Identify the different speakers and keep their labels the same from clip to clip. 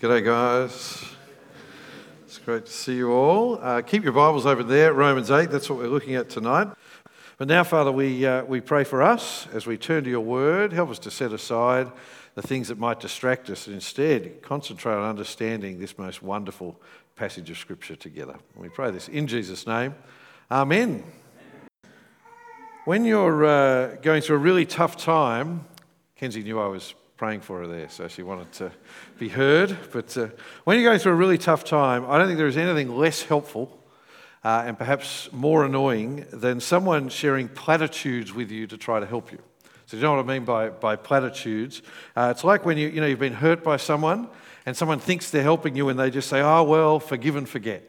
Speaker 1: G'day, guys. It's great to see you all. Uh, keep your Bibles over there, Romans 8. That's what we're looking at tonight. But now, Father, we, uh, we pray for us as we turn to your word. Help us to set aside the things that might distract us and instead concentrate on understanding this most wonderful passage of Scripture together. We pray this in Jesus' name. Amen. When you're uh, going through a really tough time, Kenzie knew I was praying for her there, so she wanted to be heard. But uh, when you're going through a really tough time, I don't think there is anything less helpful uh, and perhaps more annoying than someone sharing platitudes with you to try to help you. So, you know what I mean by, by platitudes? Uh, it's like when you, you know, you've been hurt by someone and someone thinks they're helping you and they just say, oh, well, forgive and forget.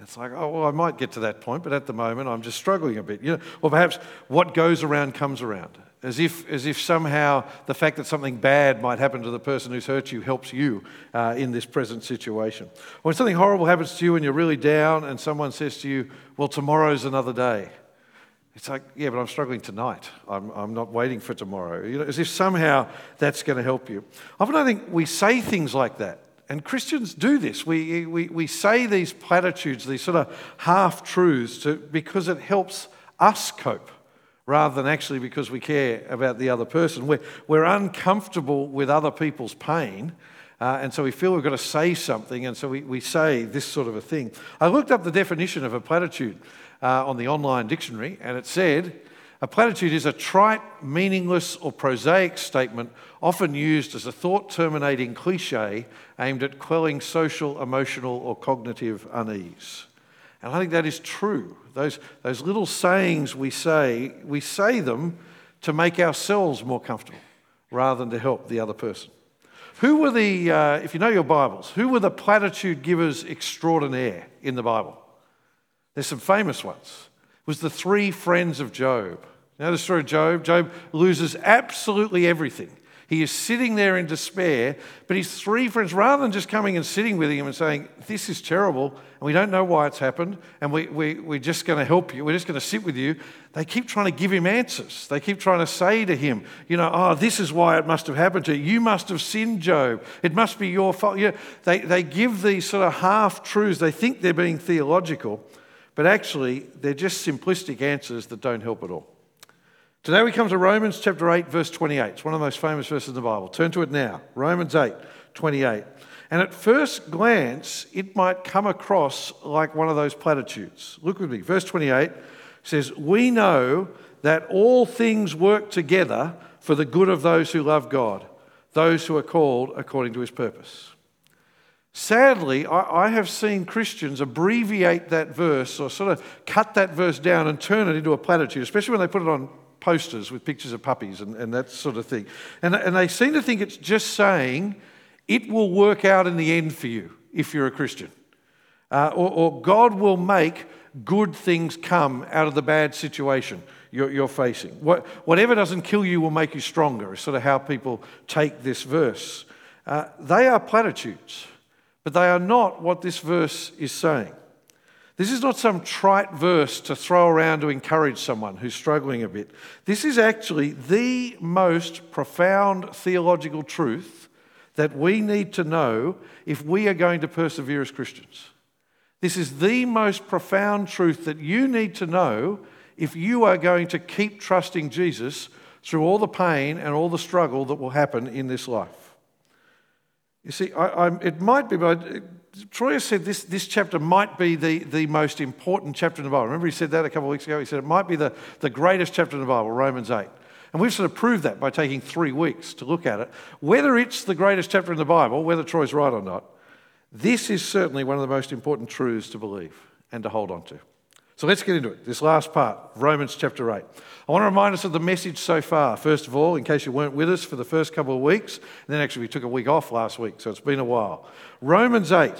Speaker 1: It's like, oh, well, I might get to that point, but at the moment I'm just struggling a bit. You know, or perhaps what goes around comes around as if, as if somehow the fact that something bad might happen to the person who's hurt you helps you uh, in this present situation. When something horrible happens to you and you're really down and someone says to you, Well, tomorrow's another day. It's like, yeah, but I'm struggling tonight. I'm, I'm not waiting for tomorrow. You know, as if somehow that's going to help you. Often I think we say things like that. And Christians do this. We, we, we say these platitudes, these sort of half truths, because it helps us cope rather than actually because we care about the other person. We're, we're uncomfortable with other people's pain. Uh, and so we feel we've got to say something, and so we, we say this sort of a thing. I looked up the definition of a platitude uh, on the online dictionary, and it said a platitude is a trite, meaningless, or prosaic statement often used as a thought terminating cliche aimed at quelling social, emotional, or cognitive unease. And I think that is true. Those, those little sayings we say, we say them to make ourselves more comfortable rather than to help the other person. Who were the, uh, if you know your Bibles, who were the platitude givers extraordinaire in the Bible? There's some famous ones. It was the three friends of Job. You know the story of Job? Job loses absolutely everything. He is sitting there in despair, but his three friends, rather than just coming and sitting with him and saying, This is terrible, and we don't know why it's happened, and we, we, we're just going to help you, we're just going to sit with you, they keep trying to give him answers. They keep trying to say to him, You know, oh, this is why it must have happened to you. You must have sinned, Job. It must be your fault. You know, they, they give these sort of half truths. They think they're being theological, but actually, they're just simplistic answers that don't help at all. Today we come to Romans chapter 8, verse 28. It's one of the most famous verses in the Bible. Turn to it now. Romans 8, 28. And at first glance, it might come across like one of those platitudes. Look with me. Verse 28 says, We know that all things work together for the good of those who love God, those who are called according to his purpose. Sadly, I, have seen Christians abbreviate that verse or sort of cut that verse down and turn it into a platitude, especially when they put it on posters with pictures of puppies and, and that sort of thing. And, and they seem to think it's just saying it will work out in the end for you if you're a Christian. Uh, or, or, God will make good things come out of the bad situation you're, you're facing. What, whatever doesn't kill you will make you stronger, is sort of how people take this verse. Uh, they are platitudes, but they are not what this verse is saying. This is not some trite verse to throw around to encourage someone who's struggling a bit. This is actually the most profound theological truth that we need to know if we are going to persevere as Christians. This is the most profound truth that you need to know if you are going to keep trusting Jesus through all the pain and all the struggle that will happen in this life. You see, I, it might be, but Troy has said this, this chapter might be the, the most important chapter in the Bible. Remember, he said that a couple of weeks ago? He said it might be the, the greatest chapter in the Bible, Romans 8. And we've sort of proved that by taking three weeks to look at it. Whether it's the greatest chapter in the Bible, whether Troy's right or not, this is certainly one of the most important truths to believe and to hold on to. So let's get into it. This last part, Romans chapter 8. I want to remind us of the message so far. First of all, in case you weren't with us for the first couple of weeks, and then actually we took a week off last week, so it's been a while. Romans 8,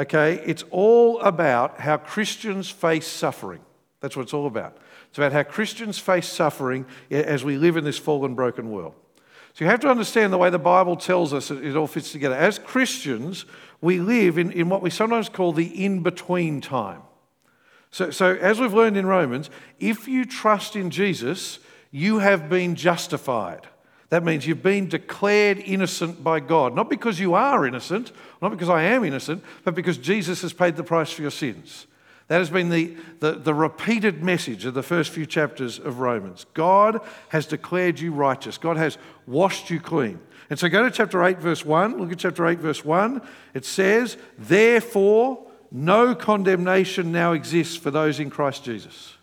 Speaker 1: okay, it's all about how Christians face suffering. That's what it's all about. It's about how Christians face suffering as we live in this fallen, broken world. So you have to understand the way the Bible tells us it all fits together. As Christians, we live in, in what we sometimes call the in between time. So, so, as we've learned in Romans, if you trust in Jesus, you have been justified. That means you've been declared innocent by God, not because you are innocent, not because I am innocent, but because Jesus has paid the price for your sins. That has been the, the, the, repeated message of the first few chapters of Romans. God has declared you righteous, God has washed you clean. And so go to chapter 8, verse 1. Look at chapter 8, verse 1. It says, Therefore, no condemnation now exists for those in Christ Jesus.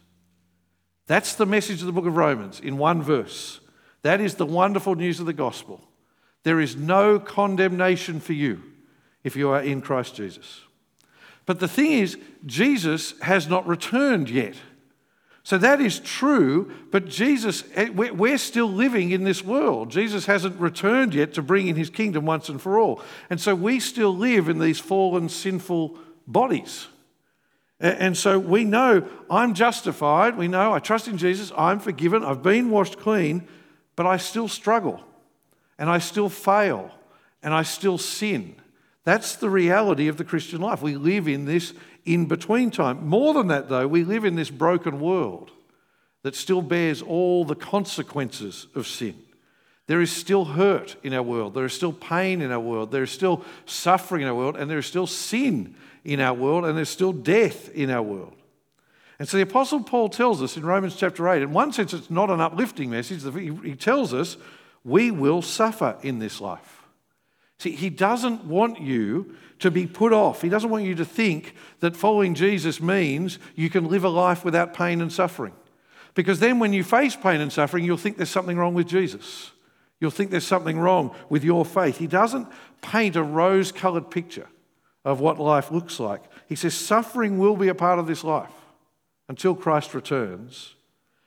Speaker 1: That's the message of the book of Romans in one verse. That is the wonderful news of the gospel. There is no condemnation for you if you are in Christ Jesus. But the thing is, Jesus has not returned yet. So that is true, but Jesus, eh, we're still living in this world. Jesus hasn't returned yet to bring in his kingdom once and for all. And so we still live in these fallen, sinful bodies. And so we know I'm justified. We know I trust in Jesus. I'm forgiven. I've been washed clean but I still struggle and I still fail and I still sin. That's the reality of the Christian life. We live in this in between time. More than that, though, we live in this broken world that still bears all the consequences of sin. There is still hurt in our world. There is still pain in our world. There is still suffering in our world. And there is still sin in our world. And there's still death in our world. And so the Apostle Paul tells us in Romans chapter 8, in one sense, it's not an uplifting message. He tells us we will suffer in this life. See, he doesn't want you to be put off. He doesn't want you to think that following Jesus means you can live a life without pain and suffering. Because then when you face pain and suffering, you'll think there's something wrong with Jesus. You'll think there's something wrong with your faith. He doesn't paint a rose colored picture of what life looks like. He says suffering will be a part of this life until Christ returns.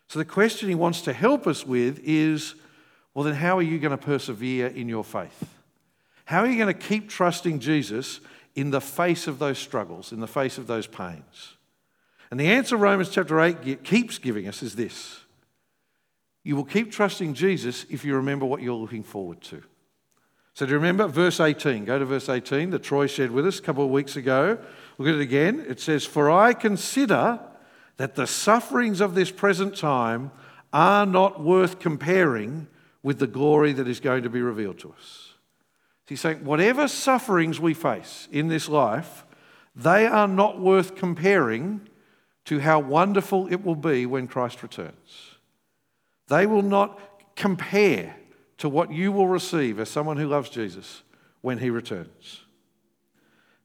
Speaker 1: So the question he wants to help us with is well, then, how are you going to persevere in your faith? How are you going to keep trusting Jesus in the face of those struggles, in the face of those pains? And the answer Romans chapter 8 keeps giving us is this you will keep trusting Jesus if you remember what you're looking forward to. So, do you remember verse 18? Go to verse 18 that Troy shared with us a couple of weeks ago. Look at it again. It says, For I consider that the sufferings of this present time are not worth comparing with the glory that is going to be revealed to us. He's saying, whatever sufferings we face in this life, they are not worth comparing to how wonderful it will be when Christ returns. They will not compare to what you will receive as someone who loves Jesus when he returns.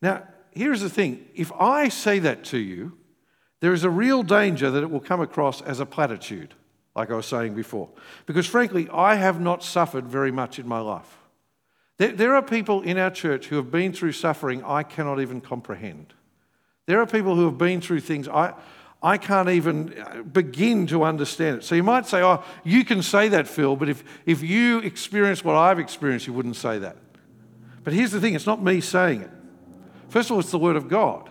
Speaker 1: Now, here's the thing if I say that to you, there is a real danger that it will come across as a platitude, like I was saying before. Because frankly, I have not suffered very much in my life. There, are people in our church who have been through suffering I cannot even comprehend. There are people who have been through things I, I can't even uh, begin to understand it. So you might say, oh, you can say that, Phil, but if, if you experience what I've experienced, you wouldn't say that. But here's the thing it's not me saying it. First of all, it's the Word of God.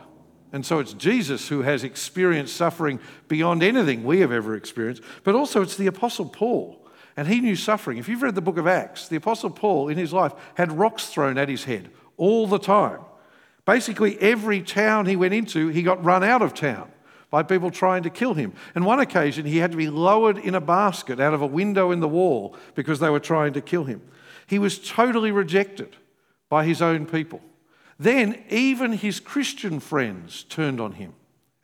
Speaker 1: And so it's Jesus who has experienced suffering beyond anything we have ever experienced, but also it's the Apostle Paul. And he knew suffering. If you've read the book of Acts, the Apostle Paul in his life had rocks thrown at his head all the time. Basically, every town he went into, he got run out of town by people trying to kill him. And one occasion, he had to be lowered in a basket out of a window in the wall because they were trying to kill him. He was totally rejected by his own people. Then, even his Christian friends turned on him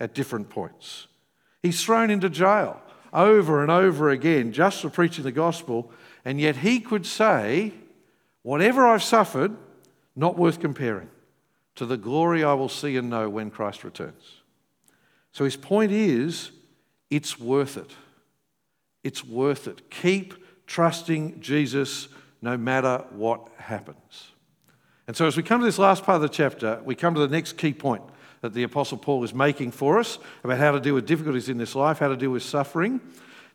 Speaker 1: at different points. He's thrown into jail over and over again just for preaching the gospel, and yet he could say, Whatever I've suffered, not worth comparing to the glory I will see and know when Christ returns. So his point is, it's worth it. It's worth it. Keep trusting Jesus no matter what happens. And so, as we come to this last part of the chapter, we come to the next key point that the Apostle Paul is making for us about how to deal with difficulties in this life, how to deal with suffering.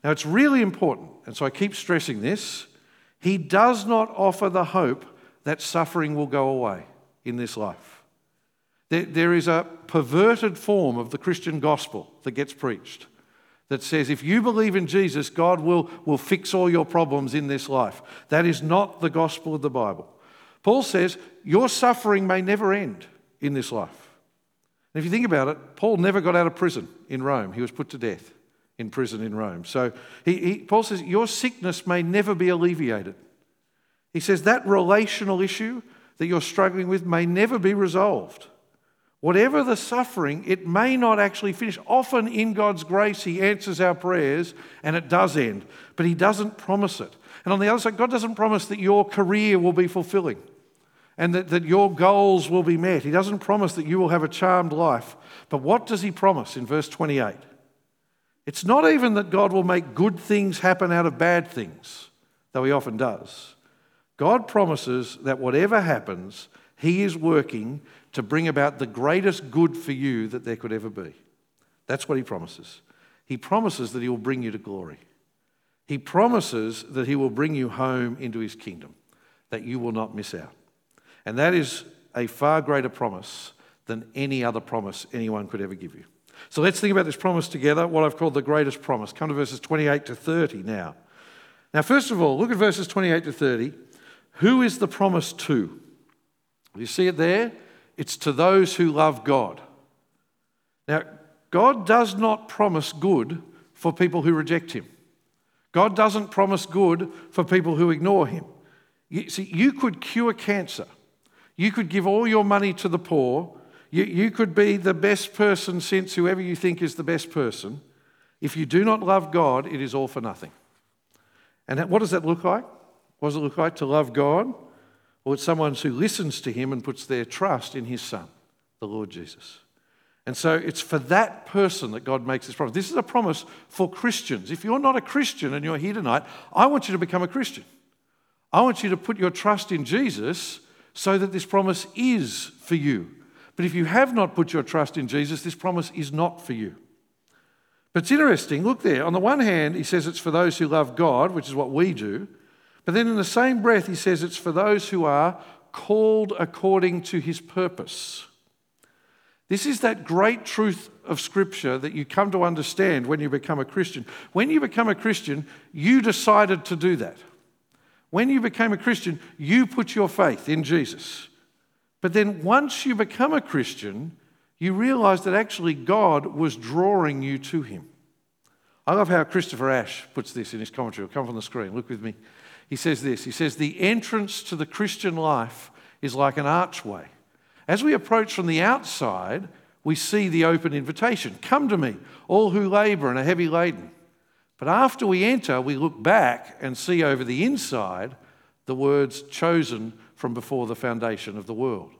Speaker 1: Now, it's really important, and so I keep stressing this. He does not offer the hope that suffering will go away in this life. There, there is a perverted form of the Christian gospel that gets preached that says if you believe in Jesus, God will, will fix all your problems in this life. That is not the gospel of the Bible. Paul says, Your suffering may never end in this life. And if you think about it, Paul never got out of prison in Rome. He was put to death in prison in Rome. So he, he, Paul says, Your sickness may never be alleviated. He says that relational issue that you're struggling with may never be resolved. Whatever the suffering, it may not actually finish. Often in God's grace, He answers our prayers and it does end, but He doesn't promise it. And on the other side, God doesn't promise that your career will be fulfilling and that, that your goals will be met. He doesn't promise that you will have a charmed life. But what does He promise in verse 28? It's not even that God will make good things happen out of bad things, though He often does. God promises that whatever happens, He is working to bring about the greatest good for you that there could ever be. That's what he promises. He promises that he will bring you to glory. He promises that he will bring you home into his kingdom, that you will not miss out. And that is a far greater promise than any other promise anyone could ever give you. So let's think about this promise together, what I've called the greatest promise. Come to verses 28 to 30 now. Now, first of all, look at verses 28 to 30. Who is the promise to? You see it there? It's to those who love God. Now, God does not promise good for people who reject Him. God doesn't promise good for people who ignore Him. You, see, you could cure cancer. You could give all your money to the poor. You, you could be the best person since whoever you think is the best person. If you do not love God, it is all for nothing. And what does that look like? What does it look like to love God? Or it's someone who listens to him and puts their trust in his son, the Lord Jesus. And so it's for that person that God makes this promise. This is a promise for Christians. If you're not a Christian and you're here tonight, I want you to become a Christian. I want you to put your trust in Jesus so that this promise is for you. But if you have not put your trust in Jesus, this promise is not for you. But it's interesting, look there. On the one hand, he says it's for those who love God, which is what we do. But then in the same breath, he says it's for those who are called according to his purpose. This is that great truth of Scripture that you come to understand when you become a Christian. When you become a Christian, you decided to do that. When you became a Christian, you put your faith in Jesus. But then once you become a Christian, you realize that actually God was drawing you to Him. I love how Christopher Ash puts this in his commentary. It'll come from the screen. Look with me he says this He says, The entrance to the Christian life is like an archway. As we approach from the outside, we see the open invitation Come to me, all who labour and are heavy laden. But after we enter, we look back and see over the inside the words chosen from before the foundation of the world.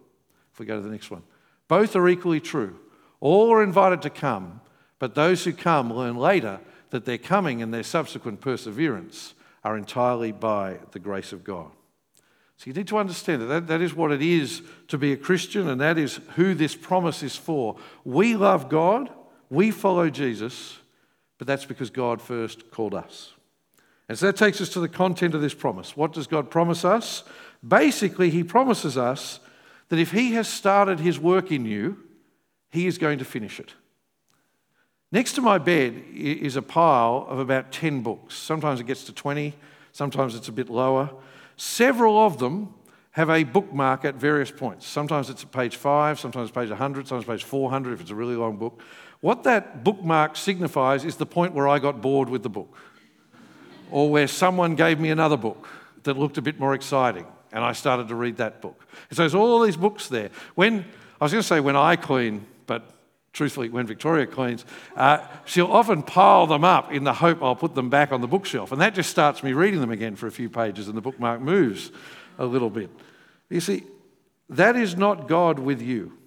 Speaker 1: If we go to the next one, both are equally true. All are invited to come, but those who come learn later that their coming and their subsequent perseverance are entirely by the grace of God. So you need to understand that, that is what it is to be a Christian, and that is who this promise is for. We love God, we follow Jesus, but that's because God first called us. And so that takes us to the content of this promise. What does God promise us? Basically, He promises us that if He has started His work in you, He is going to finish it. Next to my bed is a pile of about 10 books. Sometimes it gets to 20, sometimes it's a bit lower. Several of them have a bookmark at various points. Sometimes it's at page 5, sometimes page 100, sometimes page 400 if it's a really long book. What that bookmark signifies is the point where I got bored with the book, or where someone gave me another book that looked a bit more exciting, and I started to read that book. And so there's all these books there. When I was going to say when I clean, but truthfully, when Victoria cleans, uh, she'll often pile them up in the hope I'll put them back on the bookshelf. And that just starts me reading them again for a few pages, and the bookmark moves a little bit. You see, that is not God with you.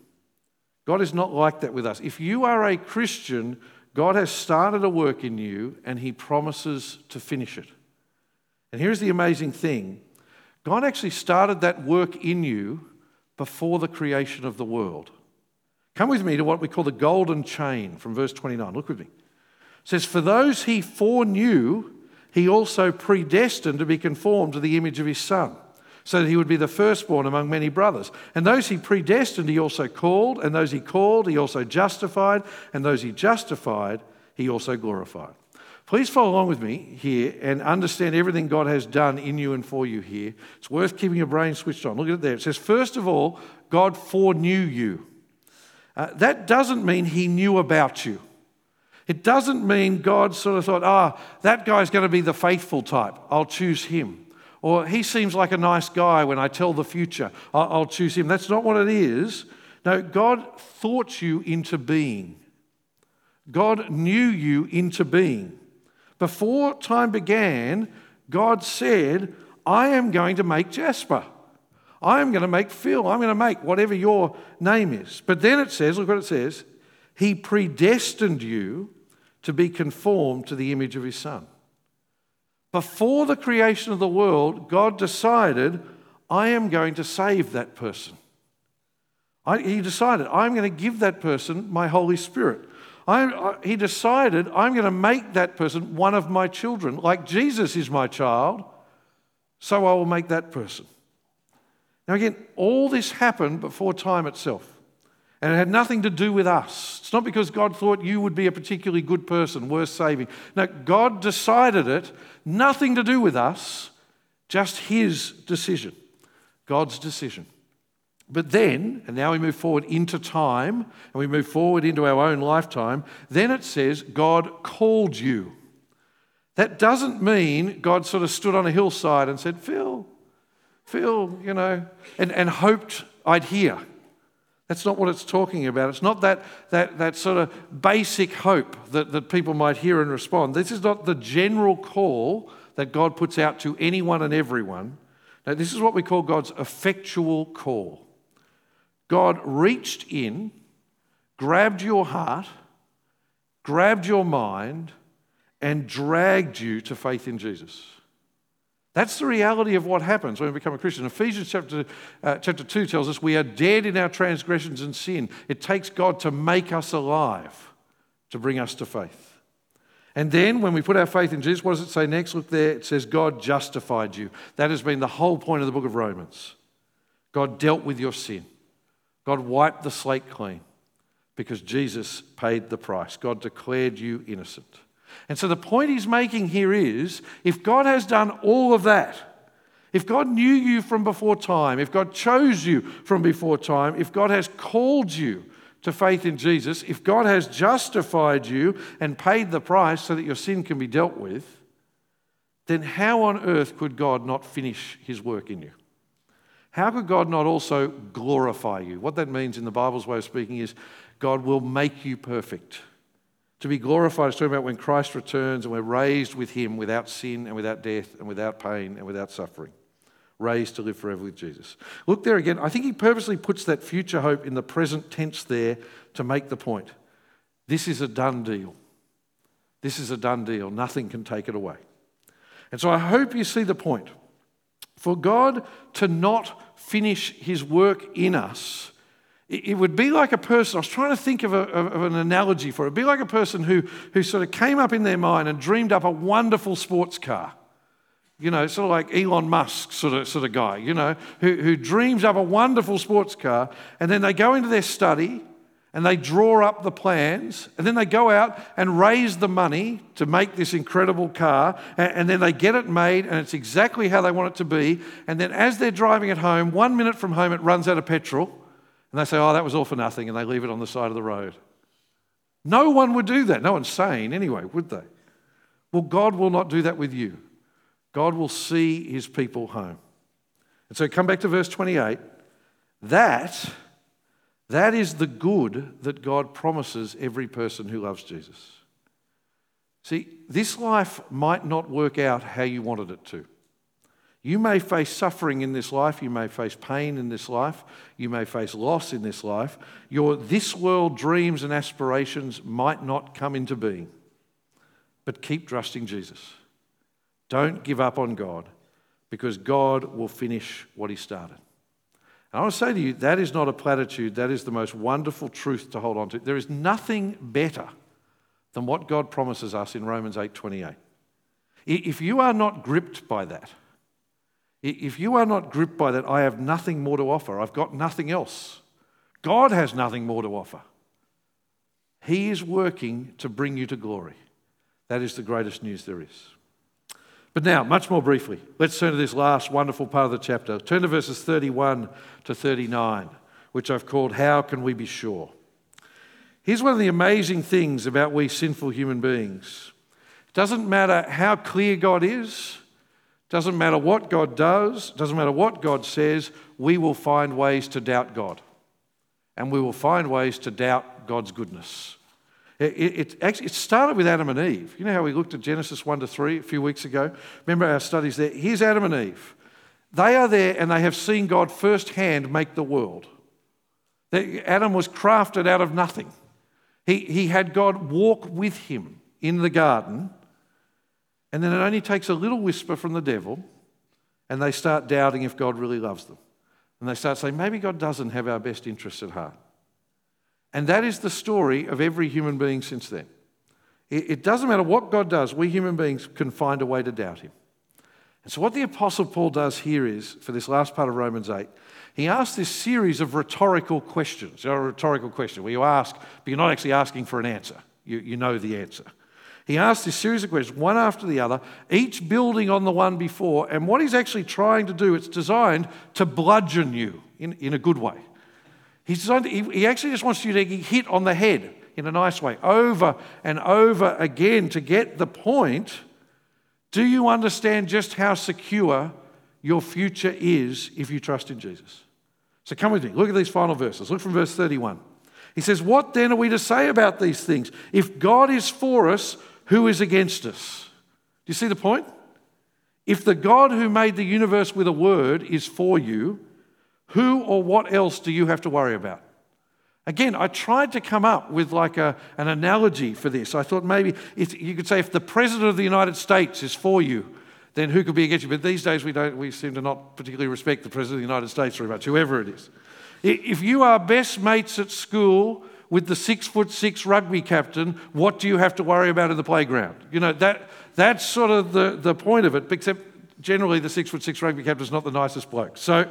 Speaker 1: God is not like that with us. If you are a Christian, God has started a work in you and He promises to finish it. And here's the amazing thing God actually started that work in you before the creation of the world. Come with me to what we call the golden chain from verse 29. Look with me. It says, For those he foreknew, he also predestined to be conformed to the image of his son, so that he would be the firstborn among many brothers. And those he predestined, he also called, and those he called, he also justified, and those he justified, he also glorified. Please follow along with me here and understand everything God has done in you and for you here. It's worth keeping your brain switched on. Look at it there. It says, First of all, God foreknew you. Uh, that doesn't mean he knew about you. It doesn't mean God sort of thought, ah, oh, that guy's going to be the faithful type. I'll choose him. Or he seems like a nice guy when I tell the future. I'll choose him. That's not what it is. No, God thought you into being. God knew you into being. Before time began, God said, I am going to make Jasper. I am going to make Phil. I'm going to make whatever your name is. But then it says, look what it says, He predestined you to be conformed to the image of His Son. Before the creation of the world, God decided, I am going to save that person. I, he decided, I'm going to give that person my Holy Spirit. I, I, he decided, I'm going to make that person one of my children. Like Jesus is my child, so I will make that person. Now, again, all this happened before time itself. And it had nothing to do with us. It's not because God thought you would be a particularly good person, worth saving. No, God decided it, nothing to do with us, just His decision, God's decision. But then, and now we move forward into time, and we move forward into our own lifetime, then it says, God called you. That doesn't mean God sort of stood on a hillside and said, Phil, Phil, you know, and, and hoped I'd hear. That's not what it's talking about. It's not that, that, that sort of basic hope that, that people might hear and respond. This is not the general call that God puts out to anyone and everyone. Now, this is what we call God's effectual call. God reached in, grabbed your heart, grabbed your mind, and dragged you to faith in Jesus. That's the reality of what happens when we become a Christian. Ephesians chapter, uh, chapter 2 tells us we are dead in our transgressions and sin. It takes God to make us alive, to bring us to faith. And then when we put our faith in Jesus, what does it say next? Look there, it says, God justified you. That has been the whole point of the book of Romans. God dealt with your sin, God wiped the slate clean because Jesus paid the price. God declared you innocent. And so the point he's making here is if God has done all of that, if God knew you from before time, if God chose you from before time, if God has called you to faith in Jesus, if God has justified you and paid the price so that your sin can be dealt with, then how on earth could God not finish his work in you? How could God not also glorify you? What that means in the Bible's way of speaking is God will make you perfect. To be glorified is talking about when Christ returns and we're raised with him without sin and without death and without pain and without suffering. Raised to live forever with Jesus. Look there again. I think he purposely puts that future hope in the present tense there to make the point. This is a done deal. This is a done deal. Nothing can take it away. And so I hope you see the point. For God to not finish his work in us it would be like a person, I was trying to think of, a, of, an analogy for it. It'd be like a person who, who sort of came up in their mind and dreamed up a wonderful sports car. You know, sort of like Elon Musk sort of, sort of guy, you know, who, who dreams up a wonderful sports car, and then they go into their study and they draw up the plans, and then they go out and raise the money to make this incredible car, and, and then they get it made, and it's exactly how they want it to be. And then as they're driving it home, one minute from home, it runs out of petrol and they say, oh, that was all for nothing, and they leave it on the side of the road. No one would do that. No one's sane anyway, would they? Well, God will not do that with you. God will see his people home. And so come back to verse 28. That, that is the good that God promises every person who loves Jesus. See, this life might not work out how you wanted it to. You may face suffering in this life, you may face pain in this life, you may face loss in this life. Your this world dreams and aspirations might not come into being. But keep trusting Jesus. Don't give up on God because God will finish what He started. And I want to say to you, that is not a platitude, that is the most wonderful truth to hold on to. There is nothing better than what God promises us in Romans 8:28. If you are not gripped by that, if you are not gripped by that, I have nothing more to offer. I've got nothing else. God has nothing more to offer. He is working to bring you to glory. That is the greatest news there is. But now, much more briefly, let's turn to this last wonderful part of the chapter. Turn to verses 31 to 39, which I've called How Can We Be Sure? Here's one of the amazing things about we sinful human beings. It doesn't matter how clear God is, doesn't matter what God does, doesn't matter what God says, we will find ways to doubt God. And we will find ways to doubt God's goodness. It, it, actually, it started with Adam and Eve. You know how we looked at Genesis 1 to 3 a few weeks ago? Remember our studies there? Here's Adam and Eve. They are there and they have seen God firsthand make the world. Adam was crafted out of nothing. He, he had God walk with him in the garden and then it only takes a little whisper from the devil, and they start doubting if God really loves them. And they start saying, maybe God doesn't have our best interests at heart. And that is the story of every human being since then. It doesn't matter what God does, we human beings can find a way to doubt Him. And so, what the Apostle Paul does here is, for this last part of Romans 8, he asks this series of rhetorical questions. A rhetorical question where you ask, but you're not actually asking for an answer. You, you know the answer. He asks this series of questions, one after the other, each building on the one before. And what he's actually trying to do, it's designed to bludgeon you in, in a good way. He's designed to, he, he actually just wants you to get hit on the head in a nice way, over and over again to get the point. Do you understand just how secure your future is if you trust in Jesus? So come with me. Look at these final verses. Look from verse 31. He says, What then are we to say about these things? If God is for us, who is against us? Do you see the point? If the God who made the universe with a word is for you, who or what else do you have to worry about? Again, I tried to come up with like a, an analogy for this. I thought maybe if, you could say if the President of the United States is for you, then who could be against you? But these days we, don't, we seem to not particularly respect the President of the United States very much, whoever it is. If you are best mates at school with the six foot six rugby captain, what do you have to worry about in the playground? You know, that, that's sort of the, the point of it, except generally the six foot six rugby captain is not the nicest bloke. So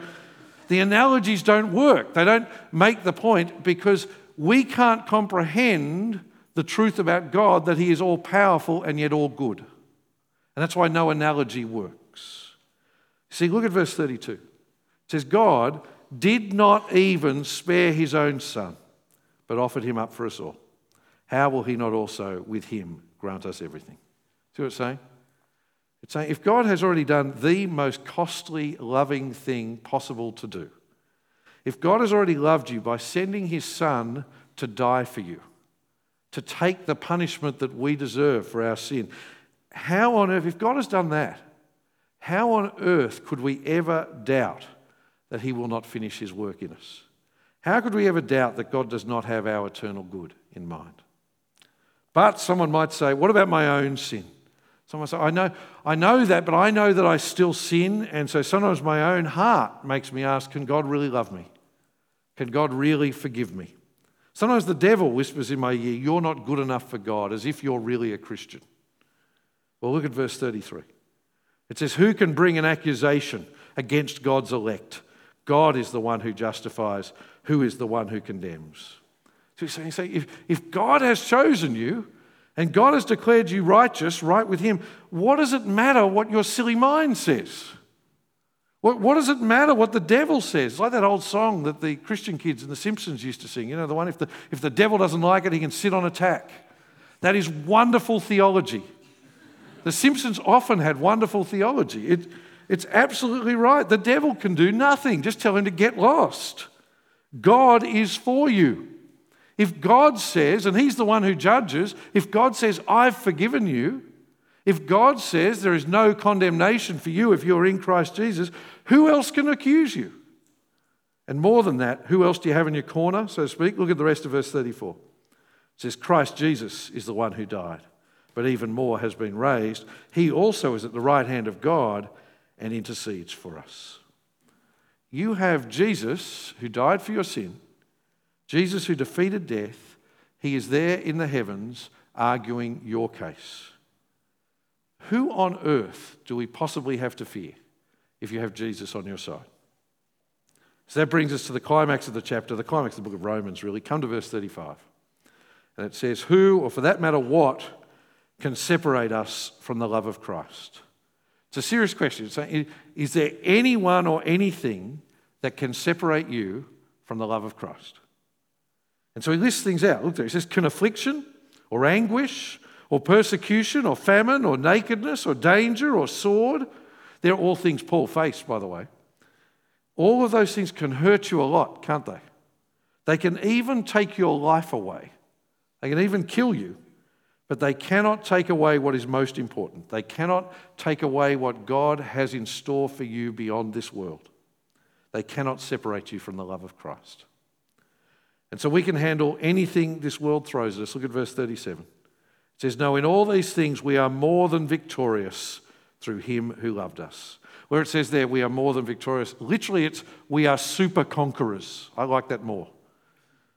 Speaker 1: the analogies don't work. They don't make the point because we can't comprehend the truth about God that He is all powerful and yet all good. And that's why no analogy works. See, look at verse 32. It says, God did not even spare His own Son but offered him up for us all. How will he not also with him grant us everything? See what it's saying? It's saying if God has already done the most costly, loving thing possible to do, if God has already loved you by sending his son to die for you, to take the punishment that we deserve for our sin, how on earth, if God has done that, how on earth could we ever doubt that he will not finish his work in us? How could we ever doubt that God does not have our eternal good in mind? But someone might say, What about my own sin? Someone say, I know, I know that, but I know that I still sin, and so sometimes my own heart makes me ask, Can God really love me? Can God really forgive me? Sometimes the devil whispers in my ear, You're not good enough for God, as if you're really a Christian. Well, look at verse 33. It says, Who can bring an accusation against God's elect? God is the one who justifies. Who is the one who condemns? So he's saying, if, if God has chosen you and God has declared you righteous, right with Him, what does it matter what your silly mind says? What, what does it matter what the devil says? It's like that old song that the Christian kids and the Simpsons used to sing. You know, the one, if the, if the devil doesn't like it, he can sit on attack. That is wonderful theology. The Simpsons often had wonderful theology. It, it's absolutely right. The devil can do nothing. Just tell him to get lost. God is for you. If God says, and He's the one who judges, if God says, I've forgiven you, if God says there is no condemnation for you if you're in Christ Jesus, who else can accuse you? And more than that, who else do you have in your corner, so to speak? Look at the rest of verse 34. It says, Christ Jesus is the one who died, but even more has been raised. He also is at the right hand of God and intercedes for us. You have Jesus who died for your sin, Jesus who defeated death. He is there in the heavens arguing your case. Who on earth do we possibly have to fear if you have Jesus on your side? So that brings us to the climax of the chapter, the climax of the book of Romans, really. Come to verse 35. And it says, Who, or for that matter, what, can separate us from the love of Christ? It's a serious question. Saying, is there anyone or anything that can separate you from the love of Christ? And so he lists things out. Look there. He says, Can affliction or anguish or persecution or famine or nakedness or danger or sword? They're all things Paul faced, by the way. All of those things can hurt you a lot, can't they? They can even take your life away. They can even kill you, but they cannot take away what is most important. They cannot take away what God has in store for you beyond this world. They cannot separate you from the love of Christ. And so we can handle anything this world throws at us. Look at verse 37. It says, No, in all these things we are more than victorious through him who loved us. Where it says there, we are more than victorious, literally it's we are super conquerors. I like that more.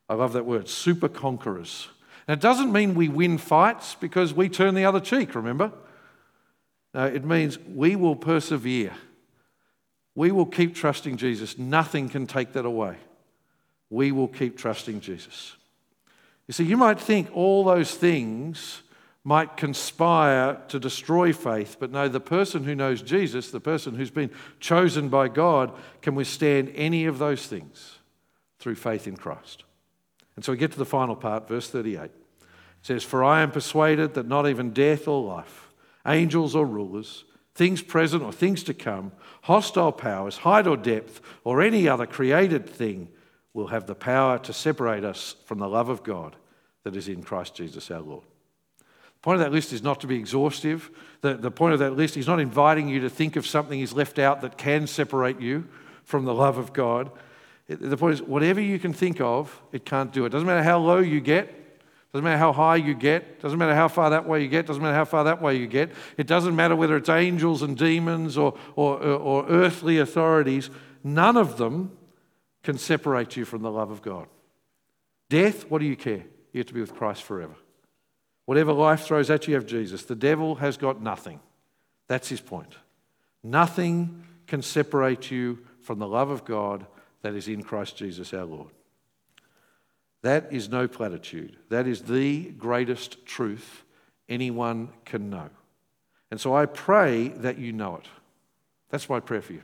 Speaker 1: I love that word, super conquerors. It doesn't mean we win fights because we turn the other cheek, remember? No, it means we will persevere. We will keep trusting Jesus. Nothing can take that away. We will keep trusting Jesus. You see, you might think all those things might conspire to destroy faith, but no, the person who knows Jesus, the person who's been chosen by God, can withstand any of those things through faith in Christ. And so we get to the final part, verse 38. It says, For I am persuaded that not even death or life, angels or rulers, things present or things to come, hostile powers, height or depth, or any other created thing will have the power to separate us from the love of God that is in Christ Jesus our Lord. The point of that list is not to be exhaustive. The, the point of that list is not inviting you to think of something is left out that can separate you from the love of God. The point is, whatever you can think of, it can't do it. Doesn't matter how low you get, doesn't matter how high you get, doesn't matter how far that way you get, doesn't matter how far that way you get. It doesn't matter whether it's angels and demons or, or, or earthly authorities. None of them can separate you from the love of God. Death, what do you care? You have to be with Christ forever. Whatever life throws at you, you have Jesus. The devil has got nothing. That's his point. Nothing can separate you from the love of God that is in Christ Jesus our Lord. That is no platitude. That is the greatest truth anyone can know. And so I pray that you know it. That's my prayer for you.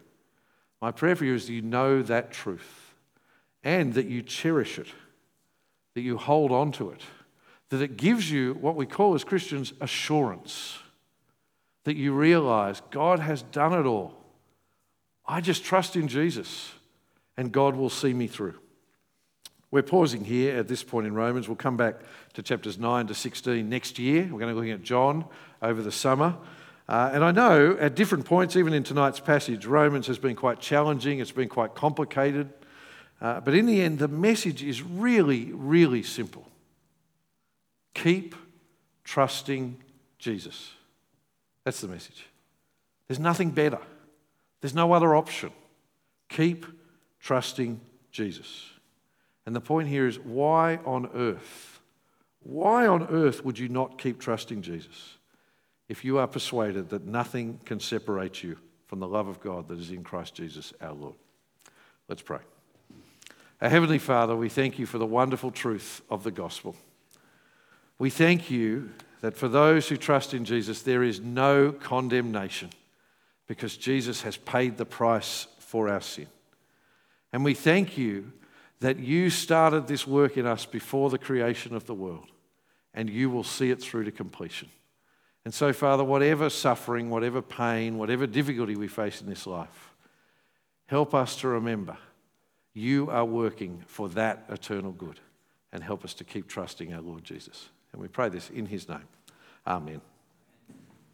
Speaker 1: My prayer for you is that you know that truth and that you cherish it, that you hold on to it, that it gives you what we call as Christians assurance, that you realize God has done it all. I just trust in Jesus and God will see me through. We're pausing here at this point in Romans. We'll come back to chapters 9 to 16 next year. We're going to be looking at John over the summer. Uh, and I know at different points, even in tonight's passage, Romans has been quite challenging, it's been quite complicated. Uh, but in the end, the message is really, really simple keep trusting Jesus. That's the message. There's nothing better, there's no other option. Keep trusting Jesus. And the point here is why on earth? Why on earth would you not keep trusting Jesus if you are persuaded that nothing can separate you from the love of God that is in Christ Jesus our Lord? Let's pray. Our Heavenly Father, we thank you for the wonderful truth of the gospel. We thank you that for those who trust in Jesus, there is no condemnation because Jesus has paid the price for our sin. And we thank you that you started this work in us before the creation of the world, and you will see it through to completion. And so, Father, whatever suffering, whatever pain, whatever difficulty we face in this life, help us to remember you are working for that eternal good, and help us to keep trusting our Lord Jesus. And we pray this in his name. Amen.